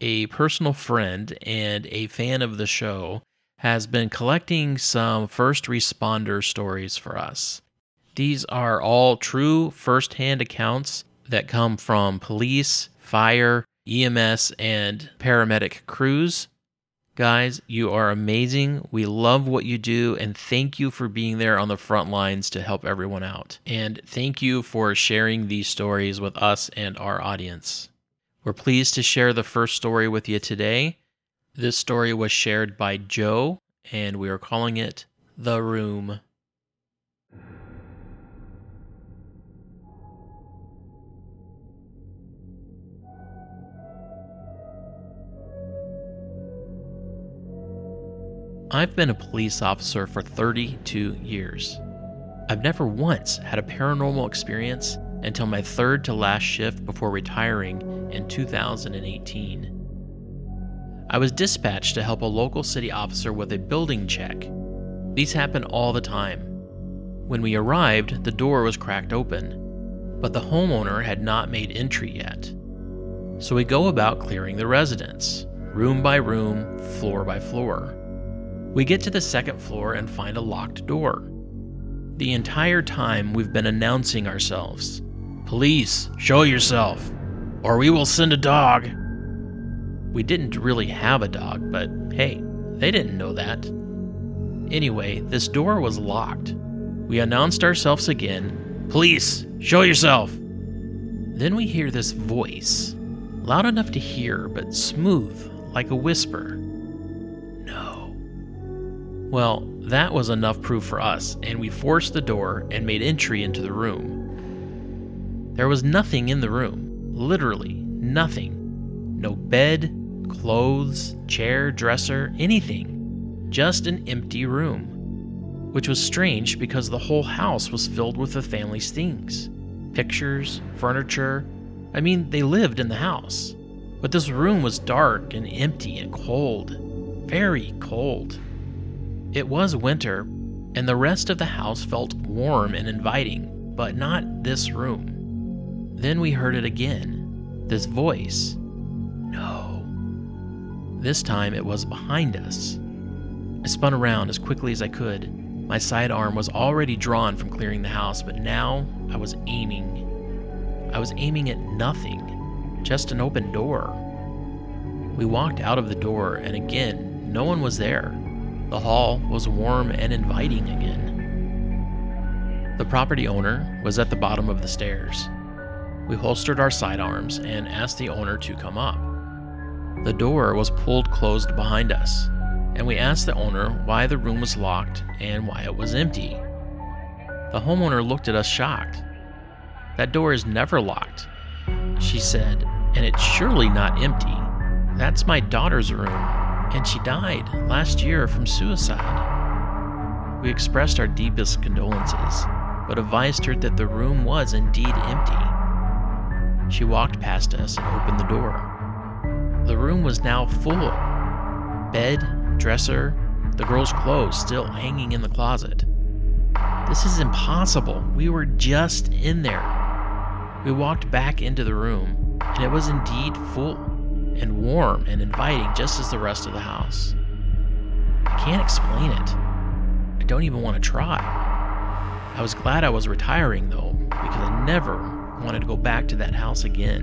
a personal friend and a fan of the show, has been collecting some first responder stories for us. These are all true firsthand accounts that come from police, fire, EMS, and paramedic crews. Guys, you are amazing. We love what you do, and thank you for being there on the front lines to help everyone out. And thank you for sharing these stories with us and our audience. We're pleased to share the first story with you today. This story was shared by Joe, and we are calling it The Room. I've been a police officer for 32 years. I've never once had a paranormal experience until my third to last shift before retiring in 2018. I was dispatched to help a local city officer with a building check. These happen all the time. When we arrived, the door was cracked open, but the homeowner had not made entry yet. So we go about clearing the residence, room by room, floor by floor. We get to the second floor and find a locked door. The entire time we've been announcing ourselves Police, show yourself, or we will send a dog. We didn't really have a dog, but hey, they didn't know that. Anyway, this door was locked. We announced ourselves again Police, show yourself. Then we hear this voice, loud enough to hear, but smooth, like a whisper. No. Well, that was enough proof for us, and we forced the door and made entry into the room. There was nothing in the room, literally nothing. No bed, clothes, chair, dresser, anything. Just an empty room. Which was strange because the whole house was filled with the family's things pictures, furniture. I mean, they lived in the house. But this room was dark and empty and cold. Very cold. It was winter, and the rest of the house felt warm and inviting, but not this room. Then we heard it again this voice. No. This time it was behind us. I spun around as quickly as I could. My sidearm was already drawn from clearing the house, but now I was aiming. I was aiming at nothing, just an open door. We walked out of the door, and again, no one was there. The hall was warm and inviting again. The property owner was at the bottom of the stairs. We holstered our sidearms and asked the owner to come up. The door was pulled closed behind us, and we asked the owner why the room was locked and why it was empty. The homeowner looked at us shocked. That door is never locked, she said, and it's surely not empty. That's my daughter's room and she died last year from suicide. We expressed our deepest condolences, but advised her that the room was indeed empty. She walked past us and opened the door. The room was now full bed, dresser, the girl's clothes still hanging in the closet. This is impossible. We were just in there. We walked back into the room, and it was indeed full and warm and inviting just as the rest of the house. I can't explain it. I don't even want to try. I was glad I was retiring though, because I never wanted to go back to that house again.